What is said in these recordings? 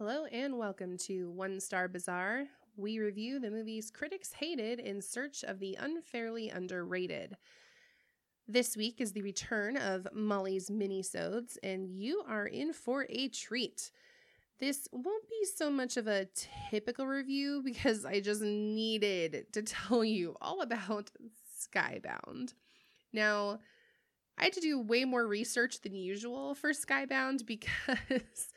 Hello and welcome to One Star Bazaar. We review the movies critics hated in search of the unfairly underrated. This week is the return of Molly's Minisodes, and you are in for a treat. This won't be so much of a typical review because I just needed to tell you all about Skybound. Now, I had to do way more research than usual for Skybound because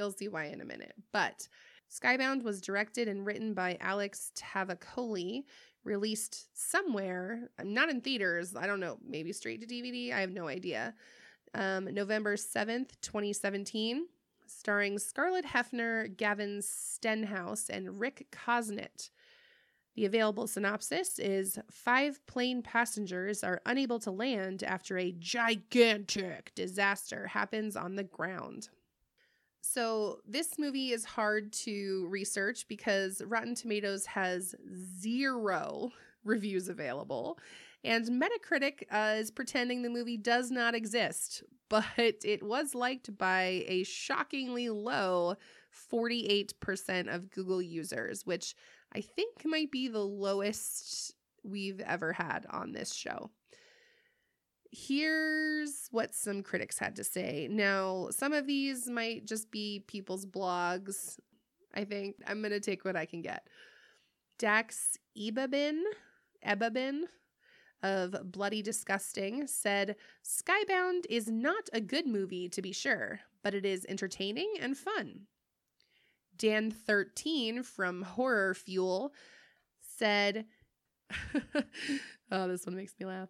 you'll see why in a minute. But Skybound was directed and written by Alex Tavakoli, released somewhere, not in theaters, I don't know, maybe straight to DVD, I have no idea. Um, November 7th, 2017, starring Scarlett Hefner, Gavin Stenhouse, and Rick Cosnett. The available synopsis is five plane passengers are unable to land after a gigantic disaster happens on the ground. So, this movie is hard to research because Rotten Tomatoes has zero reviews available, and Metacritic uh, is pretending the movie does not exist, but it was liked by a shockingly low 48% of Google users, which I think might be the lowest we've ever had on this show. Here's what some critics had to say. Now, some of these might just be people's blogs. I think I'm going to take what I can get. Dax Ebabin, Ebabin of Bloody Disgusting said, Skybound is not a good movie, to be sure, but it is entertaining and fun. Dan13 from Horror Fuel said, Oh, this one makes me laugh.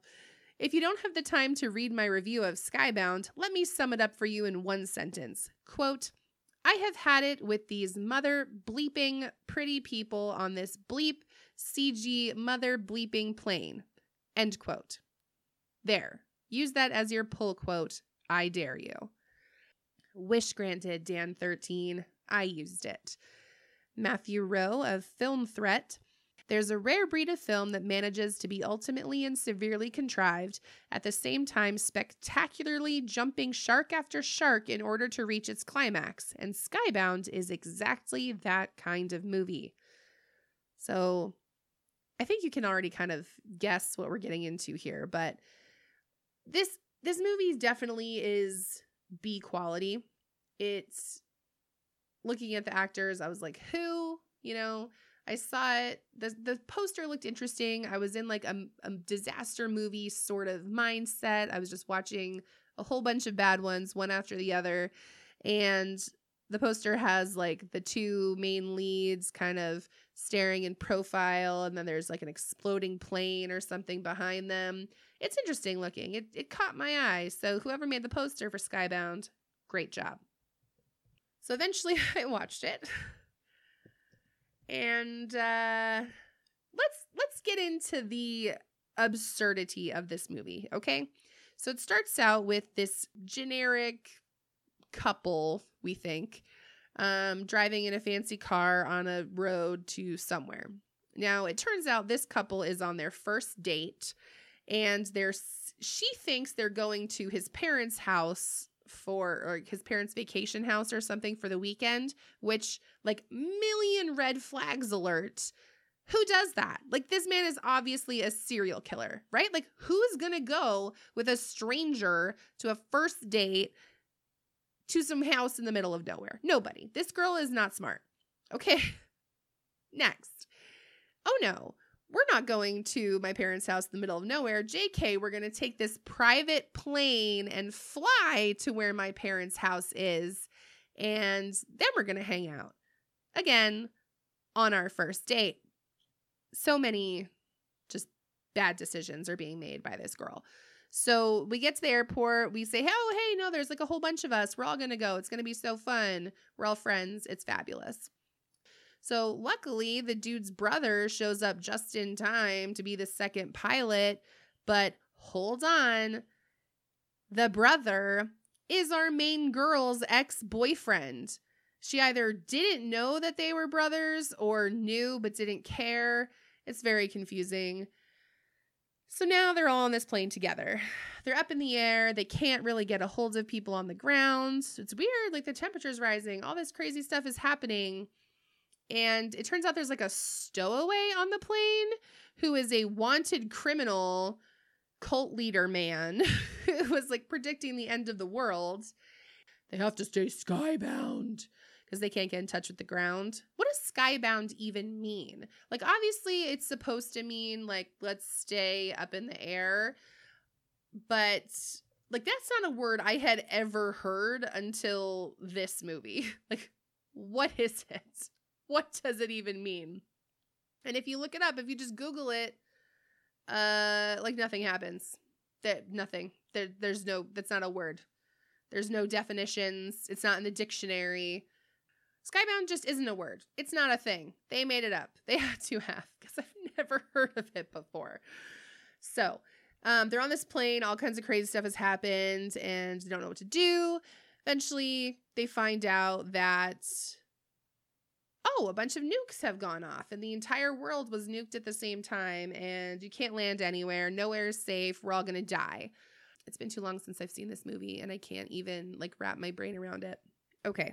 If you don't have the time to read my review of Skybound, let me sum it up for you in one sentence. Quote, I have had it with these mother bleeping pretty people on this bleep CG mother bleeping plane. End quote. There. Use that as your pull quote. I dare you. Wish granted, Dan 13. I used it. Matthew Rowe of Film Threat. There's a rare breed of film that manages to be ultimately and severely contrived, at the same time, spectacularly jumping shark after shark in order to reach its climax. And Skybound is exactly that kind of movie. So I think you can already kind of guess what we're getting into here, but this this movie definitely is B quality. It's looking at the actors, I was like, who? You know, I saw it. The, the poster looked interesting. I was in like a, a disaster movie sort of mindset. I was just watching a whole bunch of bad ones, one after the other. And the poster has like the two main leads kind of staring in profile, and then there's like an exploding plane or something behind them. It's interesting looking. It, it caught my eye. So, whoever made the poster for Skybound, great job. So eventually I watched it. And uh let's let's get into the absurdity of this movie, okay? So it starts out with this generic couple, we think, um, driving in a fancy car on a road to somewhere. Now, it turns out this couple is on their first date and they're she thinks they're going to his parents' house for or his parents' vacation house or something for the weekend, which like million red flags alert. Who does that? Like this man is obviously a serial killer, right? Like who's going to go with a stranger to a first date to some house in the middle of nowhere? Nobody. This girl is not smart. Okay. Next. Oh no we're not going to my parents' house in the middle of nowhere. JK, we're going to take this private plane and fly to where my parents' house is. And then we're going to hang out again on our first date. So many just bad decisions are being made by this girl. So we get to the airport. We say, oh, hey, no, there's like a whole bunch of us. We're all going to go. It's going to be so fun. We're all friends. It's fabulous. So, luckily, the dude's brother shows up just in time to be the second pilot. But hold on, the brother is our main girl's ex boyfriend. She either didn't know that they were brothers or knew but didn't care. It's very confusing. So now they're all on this plane together. They're up in the air. They can't really get a hold of people on the ground. It's weird. Like the temperature's rising. All this crazy stuff is happening. And it turns out there's like a stowaway on the plane who is a wanted criminal cult leader man who was like predicting the end of the world. They have to stay skybound because they can't get in touch with the ground. What does skybound even mean? Like, obviously, it's supposed to mean like, let's stay up in the air, but like, that's not a word I had ever heard until this movie. Like, what is it? What does it even mean? And if you look it up, if you just Google it, uh, like nothing happens. That nothing. There, there's no. That's not a word. There's no definitions. It's not in the dictionary. Skybound just isn't a word. It's not a thing. They made it up. They had to have because I've never heard of it before. So, um, they're on this plane. All kinds of crazy stuff has happened, and they don't know what to do. Eventually, they find out that oh, a bunch of nukes have gone off and the entire world was nuked at the same time and you can't land anywhere. Nowhere is safe. We're all going to die. It's been too long since I've seen this movie and I can't even like wrap my brain around it. Okay.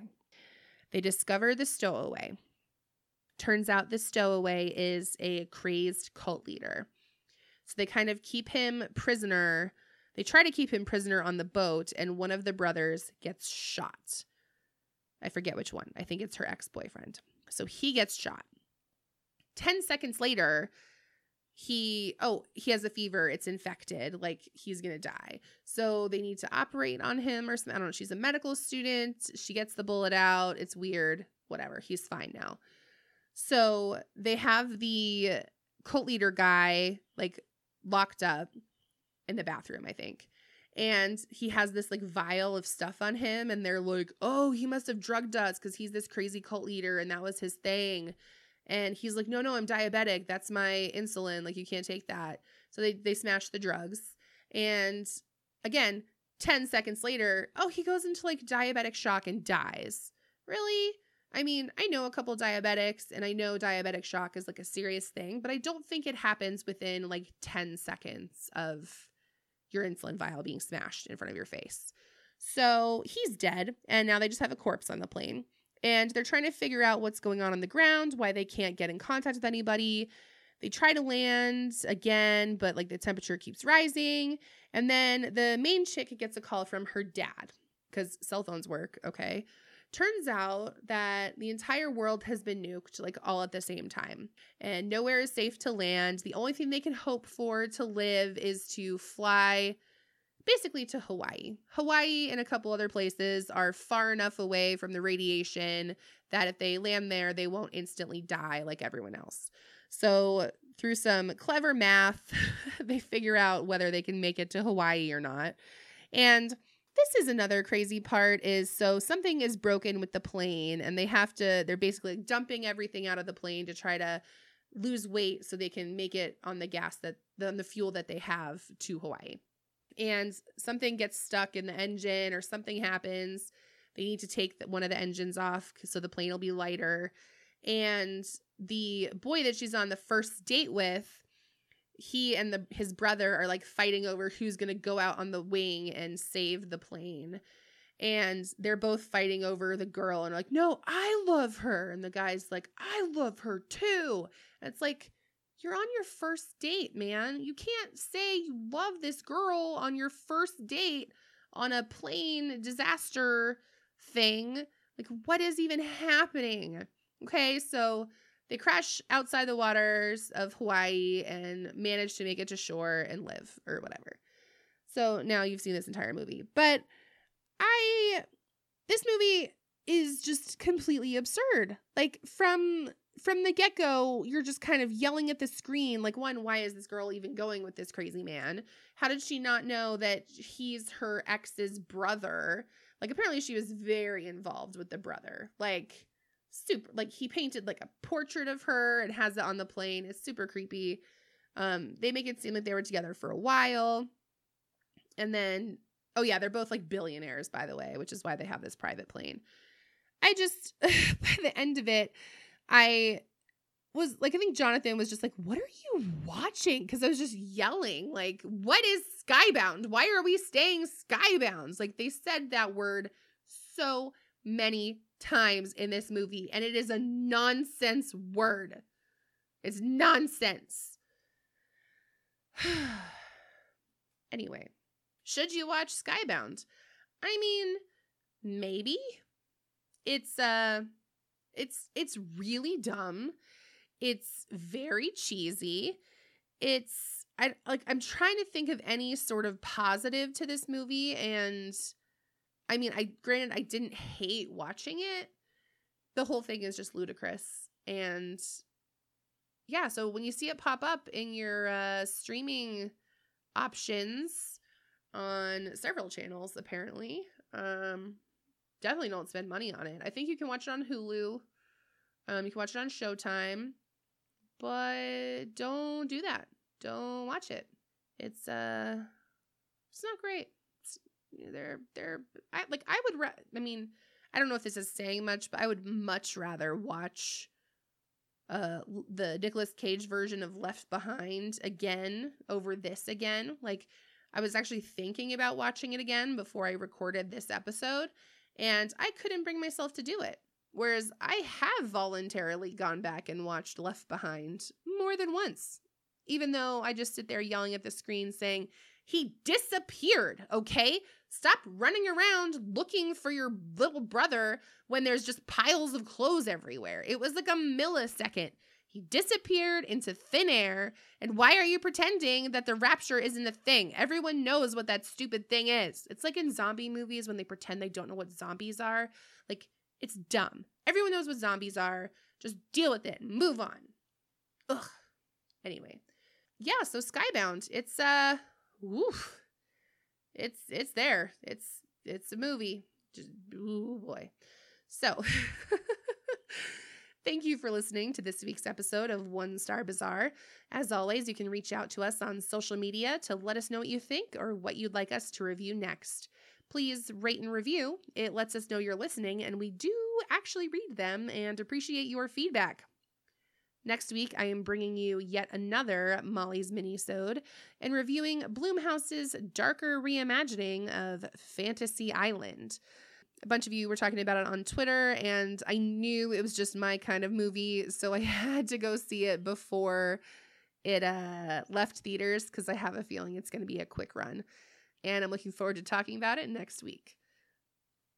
They discover the stowaway. Turns out the stowaway is a crazed cult leader. So they kind of keep him prisoner. They try to keep him prisoner on the boat, and one of the brothers gets shot. I forget which one. I think it's her ex boyfriend. So he gets shot. 10 seconds later, he oh he has a fever. It's infected. Like he's gonna die. So they need to operate on him or something. I don't know. She's a medical student. She gets the bullet out. It's weird. Whatever. He's fine now. So they have the cult leader guy like locked up in the bathroom i think and he has this like vial of stuff on him and they're like oh he must have drugged us because he's this crazy cult leader and that was his thing. And he's like no no i'm diabetic. That's my insulin. Like you can't take that. So they they smash the drugs and again 10 seconds later oh he goes into like diabetic shock and dies. Really? I mean i know a couple diabetics and i know diabetic shock is like a serious thing but i don't think it happens within like 10 seconds of your insulin vial being smashed in front of your face. So he's dead, and now they just have a corpse on the plane. And they're trying to figure out what's going on on the ground, why they can't get in contact with anybody. They try to land again, but like the temperature keeps rising. And then the main chick gets a call from her dad because cell phones work, okay? Turns out that the entire world has been nuked like all at the same time, and nowhere is safe to land. The only thing they can hope for to live is to fly basically to Hawaii. Hawaii and a couple other places are far enough away from the radiation that if they land there, they won't instantly die like everyone else. So, through some clever math, they figure out whether they can make it to Hawaii or not. And this is another crazy part is so something is broken with the plane and they have to they're basically dumping everything out of the plane to try to lose weight so they can make it on the gas that on the fuel that they have to Hawaii. And something gets stuck in the engine or something happens. They need to take one of the engines off so the plane will be lighter. And the boy that she's on the first date with he and the his brother are like fighting over who's going to go out on the wing and save the plane. And they're both fighting over the girl and like no i love her. And the guy's like i love her too. And it's like you're on your first date man. You can't say you love this girl on your first date on a plane disaster thing. Like what is even happening? Okay so they crash outside the waters of Hawaii and manage to make it to shore and live or whatever. So now you've seen this entire movie. But I this movie is just completely absurd. Like from from the get-go, you're just kind of yelling at the screen like one, why is this girl even going with this crazy man? How did she not know that he's her ex's brother? Like apparently she was very involved with the brother. Like super like he painted like a portrait of her and has it on the plane. It's super creepy. Um, they make it seem like they were together for a while. And then, oh yeah, they're both like billionaires, by the way, which is why they have this private plane. I just, by the end of it, I was like I think Jonathan was just like, "What are you watching?" Because I was just yelling, like, "What is skybound? Why are we staying skybound?" Like they said that word so many times in this movie, and it is a nonsense word. It's nonsense. anyway, should you watch Skybound? I mean, maybe. It's uh it's it's really dumb. It's very cheesy. It's I like I'm trying to think of any sort of positive to this movie and I mean, I granted I didn't hate watching it. The whole thing is just ludicrous and yeah, so when you see it pop up in your uh streaming options on several channels apparently, um definitely don't spend money on it. I think you can watch it on Hulu. Um you can watch it on Showtime but don't do that. Don't watch it. It's uh it's not great. They're they're I like I would ra- I mean, I don't know if this is saying much, but I would much rather watch uh the Nicolas Cage version of Left Behind again over this again. Like I was actually thinking about watching it again before I recorded this episode and I couldn't bring myself to do it. Whereas I have voluntarily gone back and watched Left Behind more than once, even though I just sit there yelling at the screen saying, He disappeared, okay? Stop running around looking for your little brother when there's just piles of clothes everywhere. It was like a millisecond. He disappeared into thin air. And why are you pretending that the rapture isn't a thing? Everyone knows what that stupid thing is. It's like in zombie movies when they pretend they don't know what zombies are. Like, it's dumb. Everyone knows what zombies are. Just deal with it. Move on. Ugh. Anyway. Yeah, so Skybound. It's uh woof. It's it's there. It's it's a movie. Just oh boy. So Thank you for listening to this week's episode of One Star Bazaar. As always, you can reach out to us on social media to let us know what you think or what you'd like us to review next please rate and review. It lets us know you're listening, and we do actually read them and appreciate your feedback. Next week, I am bringing you yet another Molly's Minisode and reviewing Blumhouse's darker reimagining of Fantasy Island. A bunch of you were talking about it on Twitter, and I knew it was just my kind of movie, so I had to go see it before it uh, left theaters because I have a feeling it's going to be a quick run and I'm looking forward to talking about it next week.